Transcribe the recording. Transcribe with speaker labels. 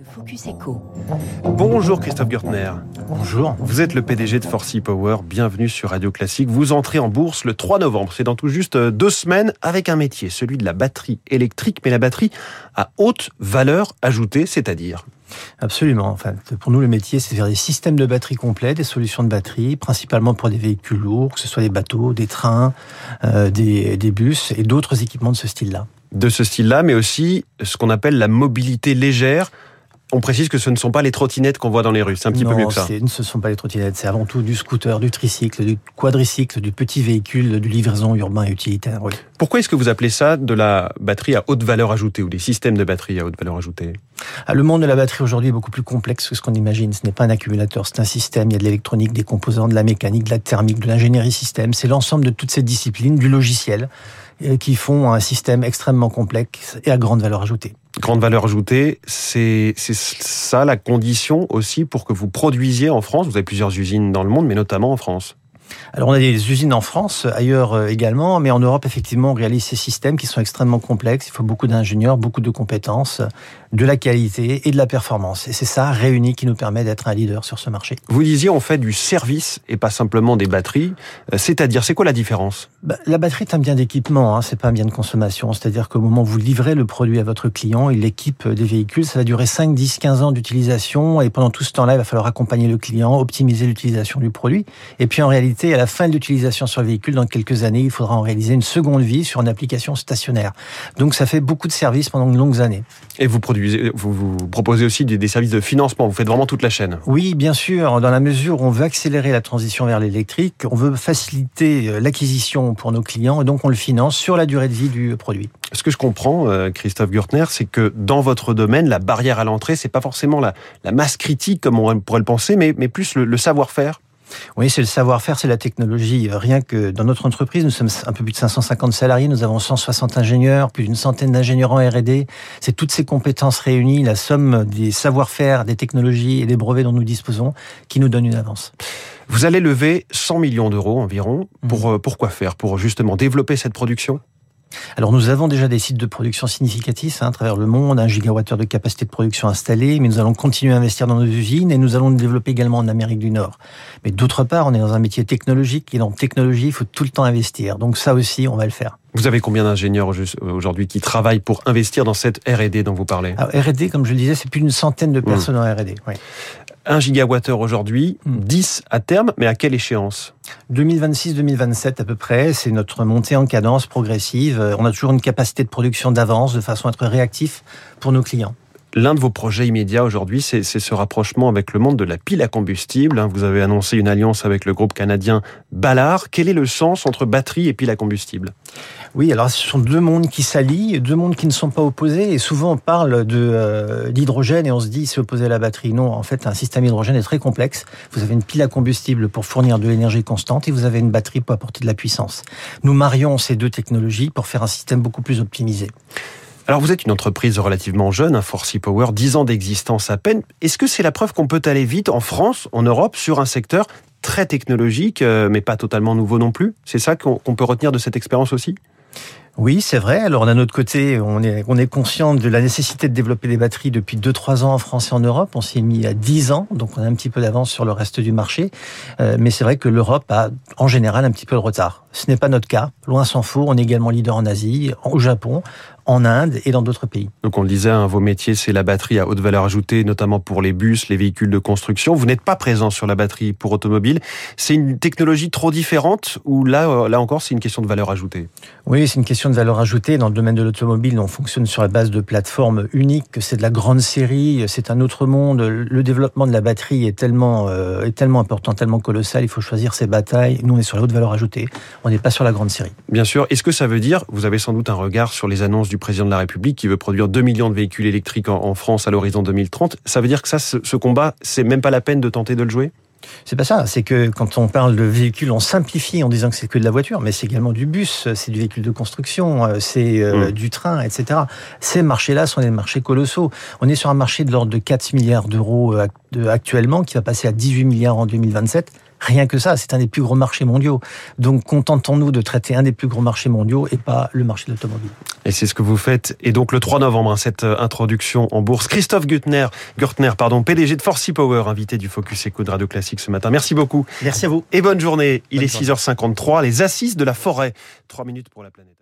Speaker 1: Le Focus Echo.
Speaker 2: Bonjour Christophe Gürtner.
Speaker 3: Bonjour.
Speaker 2: Vous êtes le PDG de Forcy Power. Bienvenue sur Radio Classique. Vous entrez en bourse le 3 novembre. C'est dans tout juste deux semaines avec un métier, celui de la batterie électrique, mais la batterie à haute valeur ajoutée, c'est-à-dire?
Speaker 3: Absolument. Enfin, pour nous, le métier, c'est de faire des systèmes de batterie complets, des solutions de batterie, principalement pour des véhicules lourds, que ce soit des bateaux, des trains, euh, des, des bus et d'autres équipements de ce style-là.
Speaker 2: De ce style-là, mais aussi ce qu'on appelle la mobilité légère. On précise que ce ne sont pas les trottinettes qu'on voit dans les rues, c'est un petit
Speaker 3: non,
Speaker 2: peu mieux que ça.
Speaker 3: Ce ne sont pas les trottinettes, c'est avant tout du scooter, du tricycle, du quadricycle, du petit véhicule, du livraison urbain et utilitaire. Oui.
Speaker 2: Pourquoi est-ce que vous appelez ça de la batterie à haute valeur ajoutée ou des systèmes de batterie à haute valeur ajoutée?
Speaker 3: Ah, Le monde de la batterie aujourd'hui est beaucoup plus complexe que ce qu'on imagine. Ce n'est pas un accumulateur, c'est un système. Il y a de l'électronique, des composants, de la mécanique, de la thermique, de l'ingénierie système. C'est l'ensemble de toutes ces disciplines, du logiciel, euh, qui font un système extrêmement complexe et à grande valeur ajoutée.
Speaker 2: Grande valeur ajoutée, c'est ça la condition aussi pour que vous produisiez en France. Vous avez plusieurs usines dans le monde, mais notamment en France.
Speaker 3: Alors on a des usines en France, ailleurs euh, également, mais en Europe effectivement on réalise ces systèmes qui sont extrêmement complexes. Il faut beaucoup d'ingénieurs, beaucoup de compétences, de la qualité et de la performance. Et c'est ça réuni qui nous permet d'être un leader sur ce marché.
Speaker 2: Vous disiez on fait du service et pas simplement des batteries. Euh, c'est-à-dire c'est quoi la différence?
Speaker 3: Bah, La batterie est un bien d'équipement, hein, c'est pas un bien de consommation. C'est-à-dire qu'au moment où vous livrez le produit à votre client, il équipe des véhicules, ça va durer 5, 10, 15 ans d'utilisation et pendant tout ce temps-là il va falloir accompagner le client, optimiser l'utilisation du produit. Et puis en réalité à la fin de l'utilisation sur le véhicule, dans quelques années, il faudra en réaliser une seconde vie sur une application stationnaire. Donc ça fait beaucoup de services pendant de longues années.
Speaker 2: Et vous produisez, vous, vous proposez aussi des, des, services de financement. Vous faites vraiment toute la chaîne.
Speaker 3: Oui, bien sûr. Dans la mesure où on veut accélérer la transition vers l'électrique, on veut faciliter l'acquisition pour nos clients, et donc on le finance sur la durée de vie du produit.
Speaker 2: Ce que je comprends, euh, Christophe Gürtner, c'est que dans votre domaine, la barrière à l'entrée, c'est pas forcément la, la, masse critique comme on pourrait le penser, mais, mais plus le, le savoir-faire.
Speaker 3: Oui, c'est le savoir-faire, c'est la technologie. Rien que dans notre entreprise, nous sommes un peu plus de 550 salariés, nous avons 160 ingénieurs, plus d'une centaine d'ingénieurs en R&D. C'est toutes ces compétences réunies, la somme des savoir-faire, des technologies et des brevets dont nous disposons, qui nous donne une avance.
Speaker 2: Vous allez lever 100 millions d'euros environ. Pour, mmh. pour quoi faire? Pour justement développer cette production?
Speaker 3: Alors nous avons déjà des sites de production significatifs hein, à travers le monde, un gigawattheure de capacité de production installée, mais nous allons continuer à investir dans nos usines et nous allons nous développer également en Amérique du Nord. Mais d'autre part, on est dans un métier technologique et dans technologie, il faut tout le temps investir. Donc ça aussi, on va le faire.
Speaker 2: Vous avez combien d'ingénieurs aujourd'hui qui travaillent pour investir dans cette R&D dont vous parlez?
Speaker 3: R&D, comme je le disais, c'est plus d'une centaine de personnes mmh. en R&D. Oui.
Speaker 2: 1 gigawattheure aujourd'hui, mmh. 10 à terme, mais à quelle échéance?
Speaker 3: 2026-2027 à peu près, c'est notre montée en cadence progressive. On a toujours une capacité de production d'avance de façon à être réactif pour nos clients.
Speaker 2: L'un de vos projets immédiats aujourd'hui, c'est ce rapprochement avec le monde de la pile à combustible. Vous avez annoncé une alliance avec le groupe canadien Ballard. Quel est le sens entre batterie et pile à combustible?
Speaker 3: Oui, alors ce sont deux mondes qui s'allient, deux mondes qui ne sont pas opposés. Et souvent on parle de d'hydrogène et on se dit c'est opposé à la batterie. Non, en fait, un système hydrogène est très complexe. Vous avez une pile à combustible pour fournir de l'énergie constante et vous avez une batterie pour apporter de la puissance. Nous marions ces deux technologies pour faire un système beaucoup plus optimisé.
Speaker 2: Alors vous êtes une entreprise relativement jeune, un Forcy Power, 10 ans d'existence à peine. Est-ce que c'est la preuve qu'on peut aller vite en France, en Europe, sur un secteur très technologique, mais pas totalement nouveau non plus? C'est ça qu'on peut retenir de cette expérience aussi?
Speaker 3: Oui, c'est vrai. Alors d'un autre côté, on est, on est conscient de la nécessité de développer des batteries depuis 2-3 ans en France et en Europe. On s'y est mis à 10 ans, donc on a un petit peu d'avance sur le reste du marché. Euh, mais c'est vrai que l'Europe a en général un petit peu de retard. Ce n'est pas notre cas, loin s'en faut. On est également leader en Asie, au Japon, en Inde et dans d'autres pays.
Speaker 2: Donc on le disait, hein, vos métiers, c'est la batterie à haute valeur ajoutée, notamment pour les bus, les véhicules de construction. Vous n'êtes pas présent sur la batterie pour automobile. C'est une technologie trop différente ou là, euh, là encore, c'est une question de valeur ajoutée?
Speaker 3: Oui, c'est une question de valeur ajoutée. Dans le domaine de l'automobile, on fonctionne sur la base de plateformes uniques. C'est de la grande série, c'est un autre monde. Le développement de la batterie est tellement, euh, est tellement important, tellement colossal. Il faut choisir ses batailles. Nous, on est sur la haute valeur ajoutée. On n'est pas sur la grande série.
Speaker 2: Bien sûr. Est-ce que ça veut dire, vous avez sans doute un regard sur les annonces du président de la République qui veut produire 2 millions de véhicules électriques en, France à l'horizon 2030. Ça veut dire que ça, ce, ce combat, c'est même pas la peine de tenter de le jouer?
Speaker 3: C'est pas ça. C'est que quand on parle de véhicules, on simplifie en disant que c'est que de la voiture, mais c'est également du bus, c'est du véhicule de construction, c'est euh, mmh. du train, etc. Ces marchés-là sont des marchés colossaux. On est sur un marché de l'ordre de 4 milliards d'euros actuellement, qui va passer à 18 milliards en 2027 Rien que ça, c'est un des plus gros marchés mondiaux. Donc contentons-nous de traiter un des plus gros marchés mondiaux et pas le marché de l'automobile.
Speaker 2: Et c'est ce que vous faites. Et donc le 3 novembre, hein, cette euh, introduction en bourse. Christophe Gürtner, Gürtner pardon, PDG de Forcy Power, invité du Focus Eco de Radio Classique ce matin. Merci beaucoup.
Speaker 3: Merci à vous.
Speaker 2: Et bonne journée. Il est 6h53, les assises de la forêt. Trois minutes pour la planète.